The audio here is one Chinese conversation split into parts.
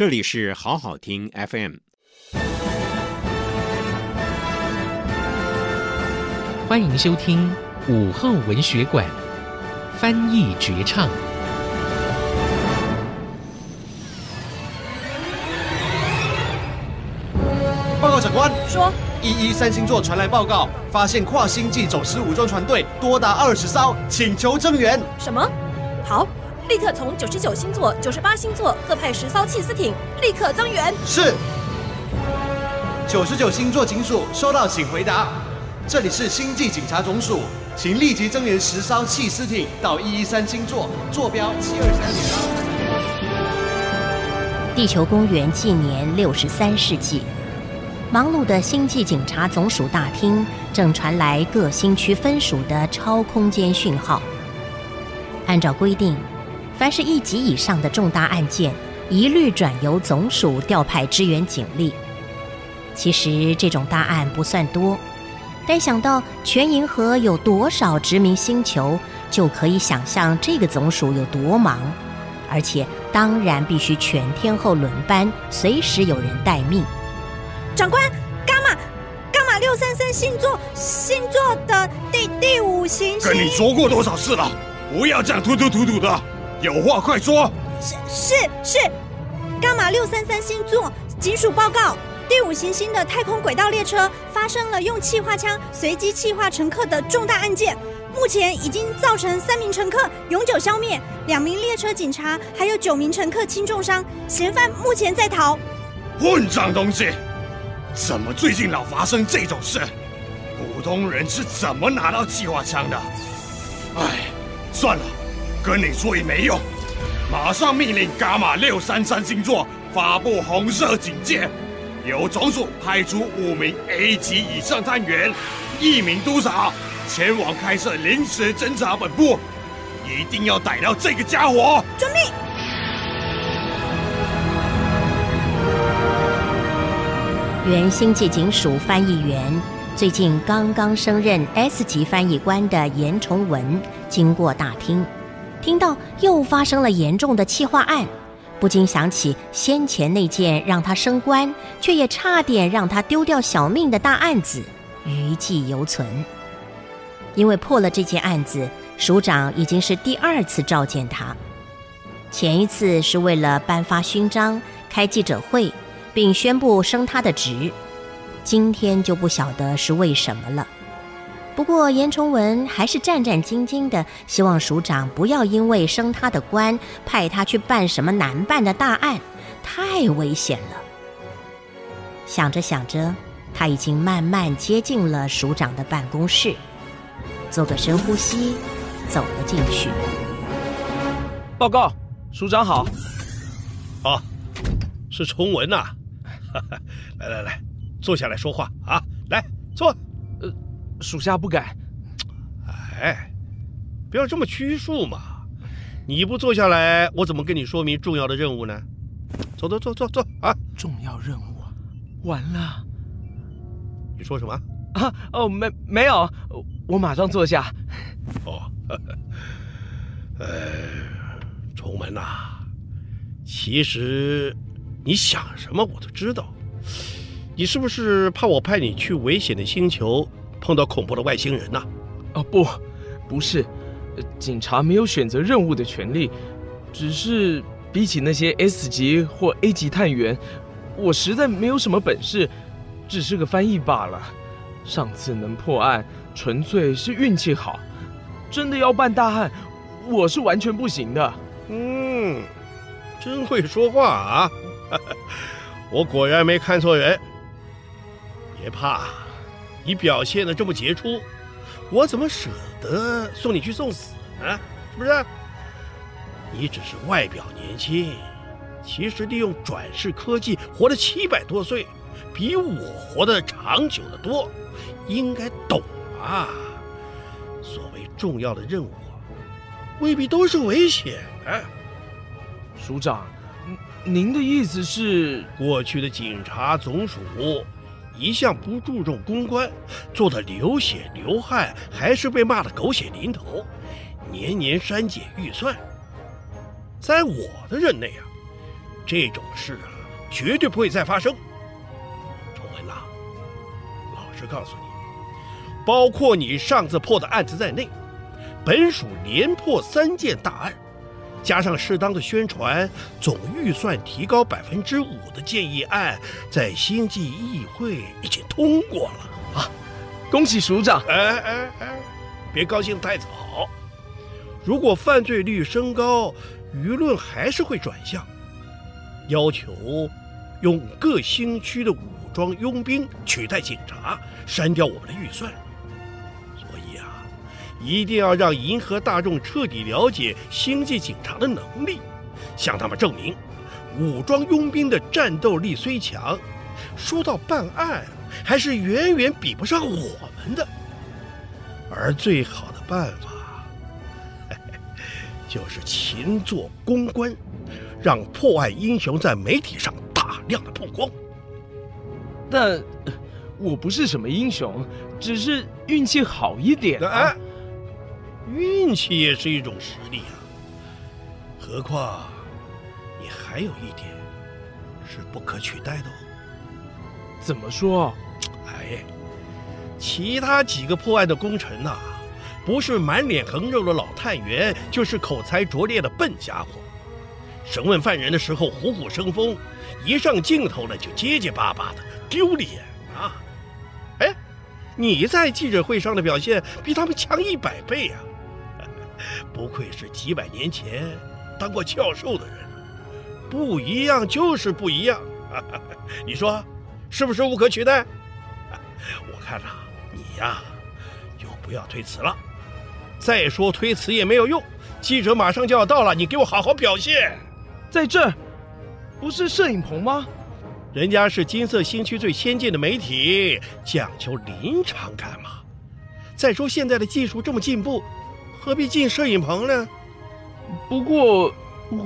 这里是好好听 FM，欢迎收听午后文学馆翻译绝唱。报告长官，说一一三星座传来报告，发现跨星际走私武装船队多达二十艘，请求增援。什么？好。立刻从九十九星座、九十八星座各派十艘缉私艇，立刻增援。是。九十九星座警署收到，请回答。这里是星际警察总署，请立即增援十艘缉私艇到一一三星座，坐标七二三点。地球公元纪年六十三世纪，忙碌的星际警察总署大厅正传来各星区分署的超空间讯号。按照规定。凡是一级以上的重大案件，一律转由总署调派支援警力。其实这种大案不算多，但想到全银河有多少殖民星球，就可以想象这个总署有多忙。而且当然必须全天候轮班，随时有人待命。长官，伽马，伽马六三三星座星座的第第五行星。跟你说过多少次了，不要这样吞吞吐吐的。有话快说！是是是，伽马六三三星座警署报告，第五行星的太空轨道列车发生了用气化枪随机气化乘客的重大案件，目前已经造成三名乘客永久消灭，两名列车警察还有九名乘客轻重伤，嫌犯目前在逃。混账东西！怎么最近老发生这种事？普通人是怎么拿到气化枪的？哎，算了。跟你说也没用，马上命令伽马六三三星座发布红色警戒，由总署派出五名 A 级以上探员，一名督察前往开设临时侦查本部，一定要逮到这个家伙。遵命。原星际警署翻译员，最近刚刚升任 S 级翻译官的严崇文，经过大厅。听到又发生了严重的气化案，不禁想起先前那件让他升官，却也差点让他丢掉小命的大案子，余悸犹存。因为破了这件案子，署长已经是第二次召见他。前一次是为了颁发勋章、开记者会，并宣布升他的职，今天就不晓得是为什么了。不过严崇文还是战战兢兢的，希望署长不要因为升他的官，派他去办什么难办的大案，太危险了。想着想着，他已经慢慢接近了署长的办公室，做个深呼吸，走了进去。报告，署长好。啊，是崇文呐、啊，来来来，坐下来说话啊，来坐。属下不敢。哎，不要这么拘束嘛！你不坐下来，我怎么跟你说明重要的任务呢？坐坐坐坐坐啊！重要任务啊，完了！你说什么？啊哦，没没有，我马上坐下。哦，呵呵呃，崇文呐，其实你想什么我都知道。你是不是怕我派你去危险的星球？碰到恐怖的外星人呐、啊？哦不，不是，警察没有选择任务的权利，只是比起那些 S 级或 A 级探员，我实在没有什么本事，只是个翻译罢了。上次能破案，纯粹是运气好，真的要办大案，我是完全不行的。嗯，真会说话啊！我果然没看错人，别怕。你表现得这么杰出，我怎么舍得送你去送死呢？是不是？你只是外表年轻，其实利用转世科技活了七百多岁，比我活得长久得多，应该懂啊。所谓重要的任务，未必都是危险的。署长，您的意思是，过去的警察总署，一向不注重公关，做的流血流汗，还是被骂得狗血淋头，年年删减预算。在我的任内啊，这种事啊，绝对不会再发生。崇文呐，老实告诉你，包括你上次破的案子在内，本署连破三件大案，加上适当的宣传，总预算提高百分之五的建议案，在星际议会已经通过了啊！恭喜署长！哎哎哎，别高兴太早。如果犯罪率升高，舆论还是会转向，要求用各星区的武装佣兵取代警察，删掉我们的预算。一定要让银河大众彻底了解星际警察的能力，向他们证明，武装佣兵的战斗力虽强，说到办案，还是远远比不上我们的。而最好的办法。就是勤做公关，让破案英雄在媒体上大量的曝光。但我不是什么英雄，只是运气好一点啊。哎，运气也是一种实力啊。何况你还有一点是不可取代的哦。怎么说？哎，其他几个破案的功臣呐。不是满脸横肉的老探员，就是口才拙劣的笨家伙。审问犯人的时候虎虎生风，一上镜头了就结结巴巴的，丢脸啊！哎，你在记者会上的表现比他们强一百倍啊！不愧是几百年前当过教授的人，不一样就是不一样。你说是不是无可取代？我看呐，你呀，就不要推辞了。再说推辞也没有用，记者马上就要到了，你给我好好表现。在这儿，不是摄影棚吗？人家是金色新区最先进的媒体，讲求临场感嘛。再说现在的技术这么进步，何必进摄影棚呢？不过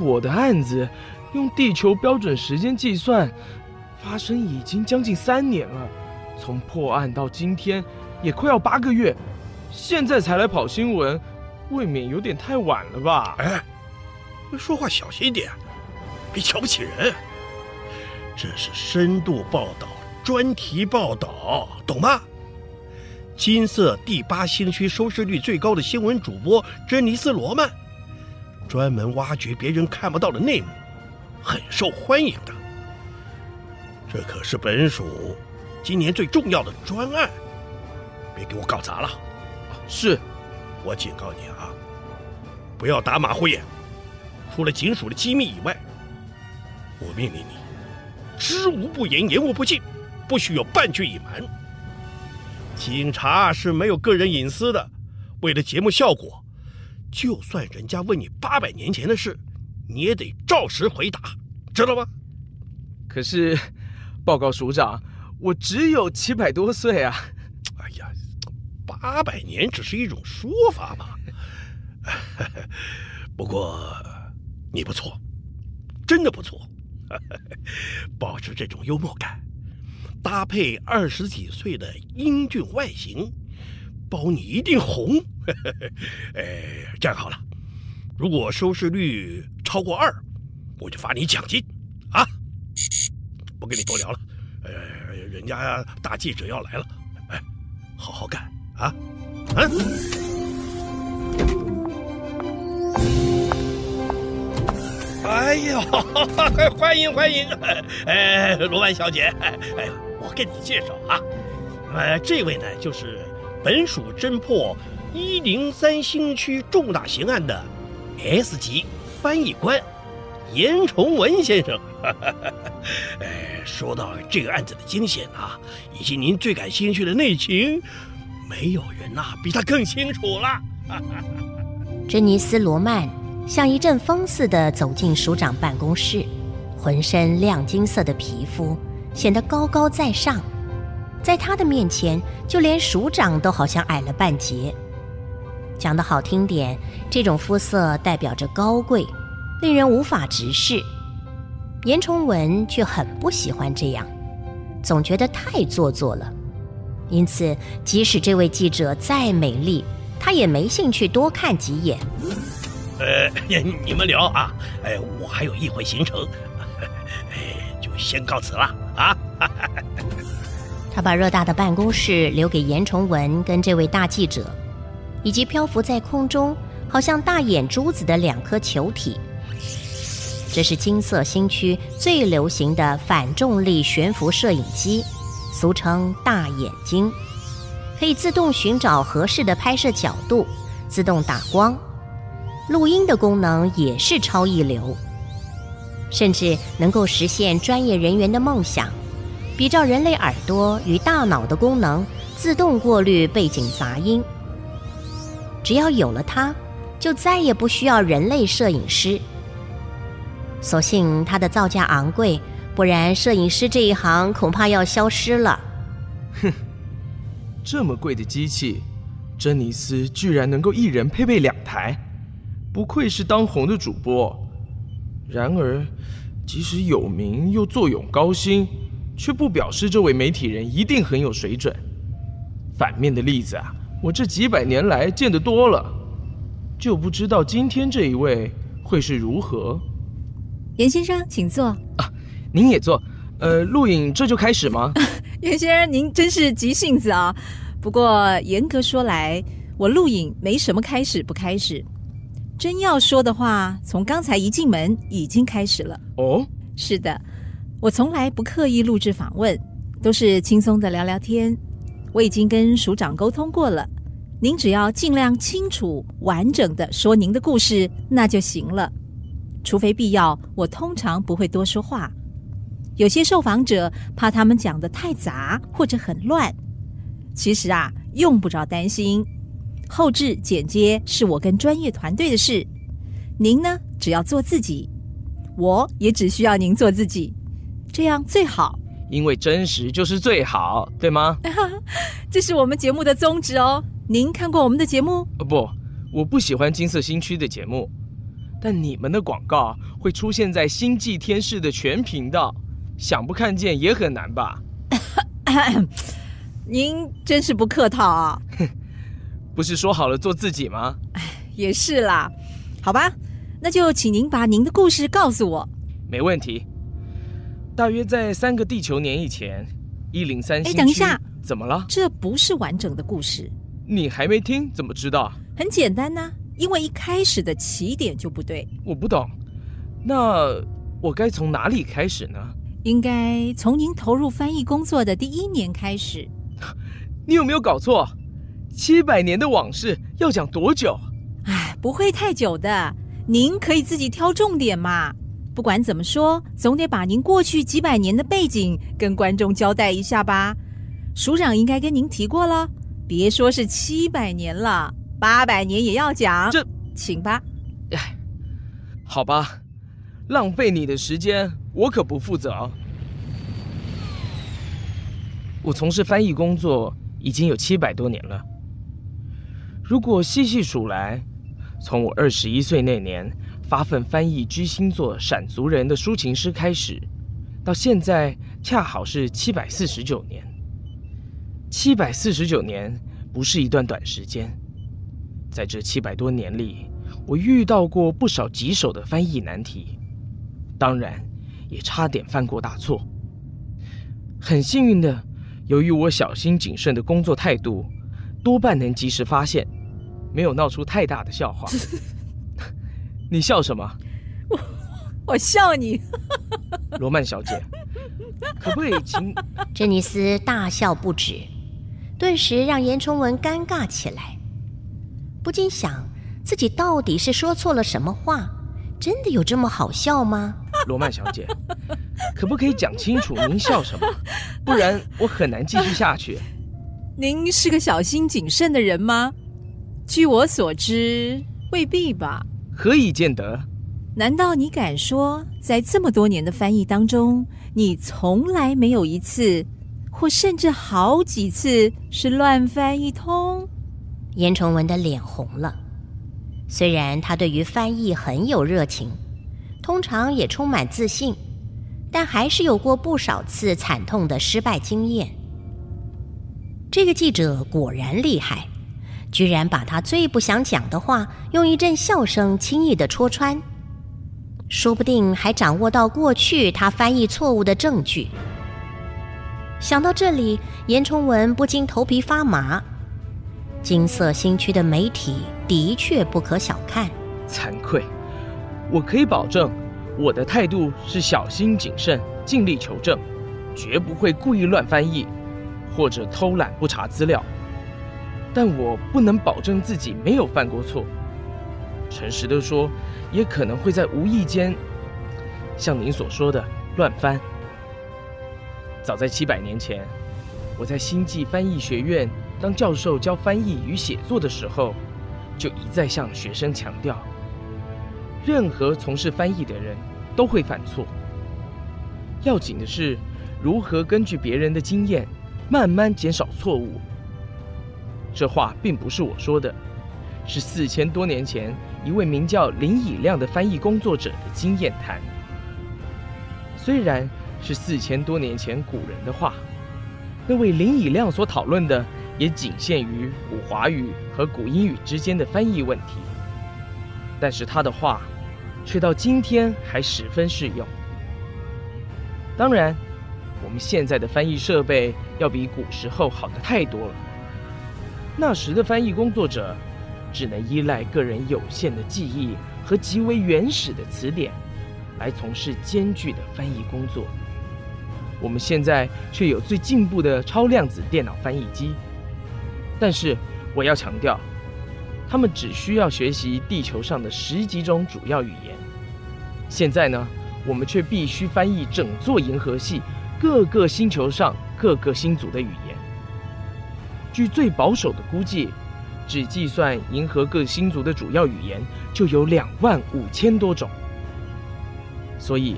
我的案子用地球标准时间计算，发生已经将近三年了，从破案到今天也快要八个月。现在才来跑新闻，未免有点太晚了吧？哎，说话小心一点，别瞧不起人。这是深度报道、专题报道，懂吗？金色第八星区收视率最高的新闻主播珍妮斯·罗曼，专门挖掘别人看不到的内幕，很受欢迎的。这可是本署今年最重要的专案，别给我搞砸了。是，我警告你啊，不要打马虎眼。除了警署的机密以外，我命令你，知无不言，言无不尽，不许有半句隐瞒。警察是没有个人隐私的，为了节目效果，就算人家问你八百年前的事，你也得照实回答，知道吗？可是，报告署长，我只有七百多岁啊。哎呀，八百年只是一种说法嘛，不过你不错，真的不错，保持这种幽默感，搭配二十几岁的英俊外形，包你一定红。哎，这样好了，如果收视率超过二，我就发你奖金啊！不跟你多聊了，呃，人家大记者要来了，哎，好好干。啊，嗯，哎呦，欢迎欢迎，哎，罗曼小姐，哎哎，我跟你介绍啊，呃，这位呢就是本署侦破一零三星区重大刑案的 S 级翻译官严崇文先生。哎，说到这个案子的惊险啊，以及您最感兴趣的内情。没有人呐、比他更清楚了。珍妮斯·罗曼像一阵风似的走进署长办公室，浑身亮金色的皮肤显得高高在上，在他的面前，就连署长都好像矮了半截。讲得好听点，这种肤色代表着高贵，令人无法直视。严崇文却很不喜欢这样，总觉得太做作了。因此，即使这位记者再美丽，他也没兴趣多看几眼。呃，你们聊啊，哎，我还有一会行程，哎，就先告辞了啊。他把偌大的办公室留给严崇文跟这位大记者，以及漂浮在空中好像大眼珠子的两颗球体。这是金色新区最流行的反重力悬浮摄影机，俗称“大眼睛”，可以自动寻找合适的拍摄角度，自动打光，录音的功能也是超一流，甚至能够实现专业人员的梦想。比照人类耳朵与大脑的功能，自动过滤背景杂音。只要有了它，就再也不需要人类摄影师。所幸它的造价昂贵，不然摄影师这一行恐怕要消失了。哼，这么贵的机器，珍妮斯居然能够一人配备两台，不愧是当红的主播。然而，即使有名又坐拥高薪。却不表示这位媒体人一定很有水准。反面的例子啊，我这几百年来见得多了，就不知道今天这一位会是如何。严先生，请坐。啊，您也坐。呃，录影这就开始吗？严先生，您真是急性子啊。不过严格说来，我录影没什么开始不开始。真要说的话，从刚才一进门已经开始了。哦，是的。我从来不刻意录制访问，都是轻松的聊聊天。我已经跟署长沟通过了，您只要尽量清楚、完整的说您的故事，那就行了。除非必要，我通常不会多说话。有些受访者怕他们讲的太杂或者很乱，其实啊，用不着担心。后置剪接是我跟专业团队的事，您呢，只要做自己，我也只需要您做自己。这样最好，因为真实就是最好，对吗？这是我们节目的宗旨哦。您看过我们的节目？哦不，我不喜欢金色新区的节目。但你们的广告会出现在星际天视的全频道，想不看见也很难吧？您真是不客套啊！不是说好了做自己吗？哎也是啦。好吧，那就请您把您的故事告诉我。没问题。大约在三个地球年以前，一零三。哎，等一下，怎么了？这不是完整的故事。你还没听，怎么知道？很简单呐，因为一开始的起点就不对。我不懂，那我该从哪里开始呢？应该从您投入翻译工作的第一年开始。你有没有搞错？七百年的往事要讲多久？哎，不会太久的，您可以自己挑重点嘛。不管怎么说，总得把您过去几百年的背景跟观众交代一下吧。署长应该跟您提过了，别说是七百年了，八百年也要讲。这，请吧。哎，好吧，浪费你的时间，我可不负责。我从事翻译工作已经有七百多年了。如果细细数来，从我二十一岁那年。发奋翻译居心作闪族人的抒情诗开始，到现在恰好是七百四十九年。七百四十九年不是一段短时间，在这七百多年里，我遇到过不少棘手的翻译难题，当然也差点犯过大错。很幸运的，由于我小心谨慎的工作态度，多半能及时发现，没有闹出太大的笑话。你笑什么？我我笑你，罗曼小姐，可不可以请？珍妮斯大笑不止，顿时让严崇文尴尬起来，不禁想自己到底是说错了什么话？真的有这么好笑吗？罗曼小姐，可不可以讲清楚您笑什么？不然我很难继续下去。您是个小心谨慎的人吗？据我所知，未必吧。何以见得？难道你敢说，在这么多年的翻译当中，你从来没有一次，或甚至好几次是乱翻一通？严崇文的脸红了。虽然他对于翻译很有热情，通常也充满自信，但还是有过不少次惨痛的失败经验。这个记者果然厉害。居然把他最不想讲的话，用一阵笑声轻易的戳穿，说不定还掌握到过去他翻译错误的证据。想到这里，严崇文不禁头皮发麻。金色新区的媒体的确不可小看。惭愧，我可以保证，我的态度是小心谨慎、尽力求证，绝不会故意乱翻译，或者偷懒不查资料。但我不能保证自己没有犯过错。诚实地说，也可能会在无意间，像您所说的乱翻。早在七百年前，我在星际翻译学院当教授教翻译与写作的时候，就一再向学生强调：任何从事翻译的人都会犯错。要紧的是，如何根据别人的经验，慢慢减少错误。这话并不是我说的，是四千多年前一位名叫林以亮的翻译工作者的经验谈。虽然。是四千多年前古人的话，那位林以亮所讨论的也仅限于古华语和古英语之间的翻译问题，但是他的话却到今天还十分适用。当然，我们现在的翻译设备要比古时候好的太多了。那时的翻译工作者只能依赖个人有限的记忆和极为原始的词典来从事艰巨的翻译工作。我们现在却有最进步的超量子电脑翻译机，但是我要强调，他们只需要学习地球上的十几种主要语言。现在呢，我们却必须翻译整座银河系各个星球上各个星族的语言。据最保守的估计，只计算银河各星族的主要语言就有两万五千多种。所以，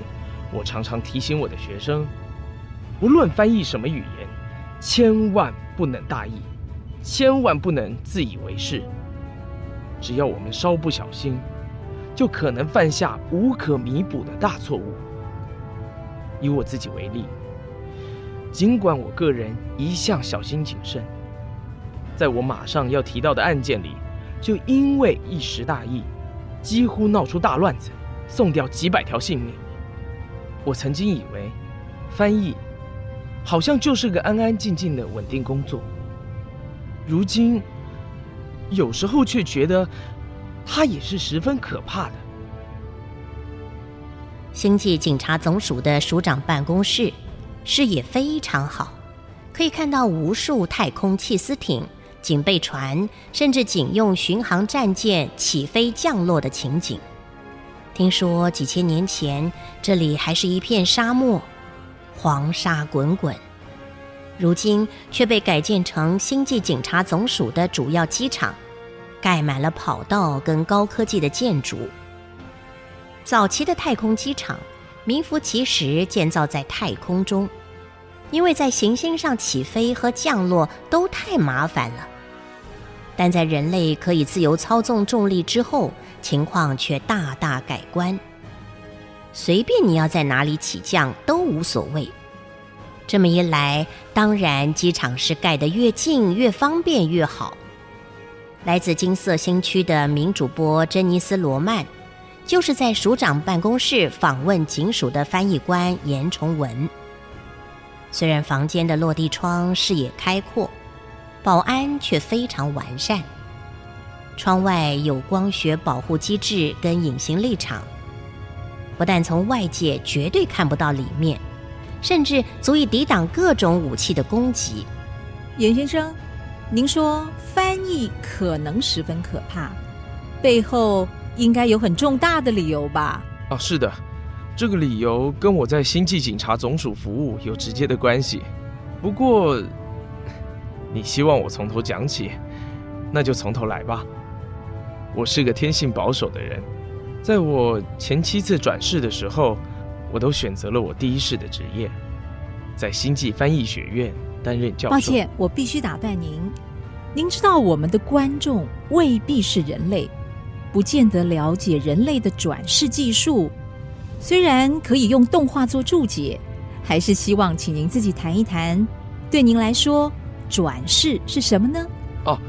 我常常提醒我的学生。不论翻译什么语言，千万不能大意，千万不能自以为是。只要我们稍不小心，就可能犯下无可弥补的大错误。以我自己为例，尽管我个人一向小心谨慎，在我马上要提到的案件里，就因为一时大意，几乎闹出大乱子，送掉几百条性命。我曾经以为，翻译。好像就是个安安静静的稳定工作。如今，有时候却觉得，它也是十分可怕的。星际警察总署的署长办公室视野非常好，可以看到无数太空缉私艇、警备船，甚至警用巡航战舰起飞降落的情景。听说几千年前，这里还是一片沙漠。黄沙滚滚，如今却被改建成星际警察总署的主要机场，盖满了跑道跟高科技的建筑。早期的太空机场名副其实建造在太空中，因为在行星上起飞和降落都太麻烦了。但在人类可以自由操纵重力之后，情况却大大改观。随便你要在哪里起降都无所谓。这么一来，当然机场是盖得越近越方便越好。来自金色星区的名主播珍妮斯·罗曼，就是在署长办公室访问警署的翻译官严崇文。虽然房间的落地窗视野开阔，保安却非常完善。窗外有光学保护机制跟隐形立场。不但从外界绝对看不到里面，甚至足以抵挡各种武器的攻击。严先生，您说翻译可能十分可怕，背后应该有很重大的理由吧？啊，是的，这个理由跟我在星际警察总署服务有直接的关系。不过，你希望我从头讲起，那就从头来吧。我是个天性保守的人。在我前七次转世的时候，我都选择了我第一世的职业，在星际翻译学院担任教授。抱歉，我必须打断您。您知道我们的观众未必是人类，不见得了解人类的转世技术。虽然可以用动画做注解，还是希望请您自己谈一谈。对您来说，转世是什么呢？哦，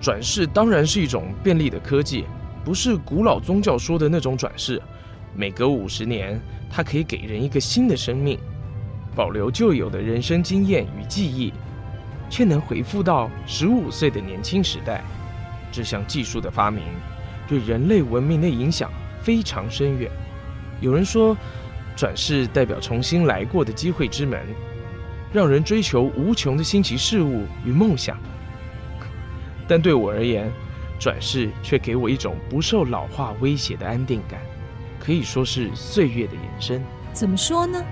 转世当然是一种便利的科技，不是古老宗教说的那种转世。每隔五十年，它可以给人一个新的生命，保留旧有的人生经验与记忆，却能回复到十五岁的年轻时代。这项技术的发明，对人类文明的影响非常深远。有人说，转世代表重新来过的机会之门，让人追求无穷的新奇事物与梦想。但对我而言，转世却给我一种不受老化威胁的安定感，可以说是岁月的延伸。怎么说呢？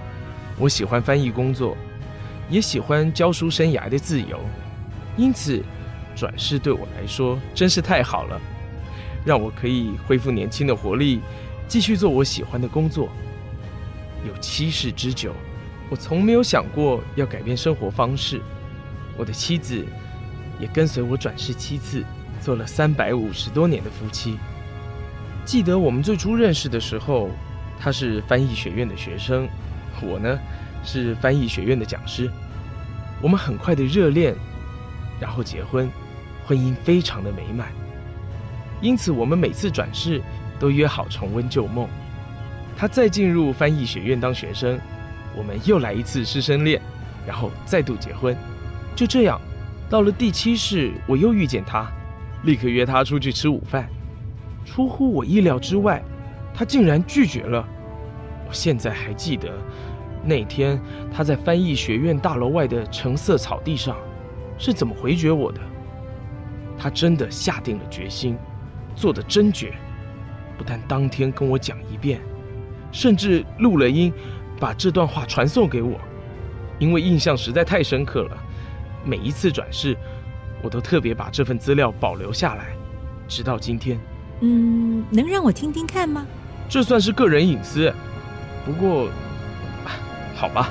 我喜欢翻译工作，也喜欢教书生涯的自由，因此转世对我来说真是太好了，让我可以恢复年轻的活力，继续做我喜欢的工作。有七世之久，我从没有想过要改变生活方式。我的妻子。也跟随我转世七次，做了三百五十多年的夫妻。记得我们最初认识的时候，他是翻译学院的学生，我呢是翻译学院的讲师。我们很快的热恋，然后结婚，婚姻非常的美满。因此，我们每次转世都约好重温旧梦。他再进入翻译学院当学生，我们又来一次师生恋，然后再度结婚。就这样。到了第七世，我又遇见他，立刻约他出去吃午饭。出乎我意料之外，他竟然拒绝了。我现在还记得，那天他在翻译学院大楼外的橙色草地上，是怎么回绝我的。他真的下定了决心，做得真绝，不但当天跟我讲一遍，甚至录了音，把这段话传送给我，因为印象实在太深刻了。每一次转世，我都特别把这份资料保留下来，直到今天。嗯，能让我听听看吗？这算是个人隐私，不过，好吧。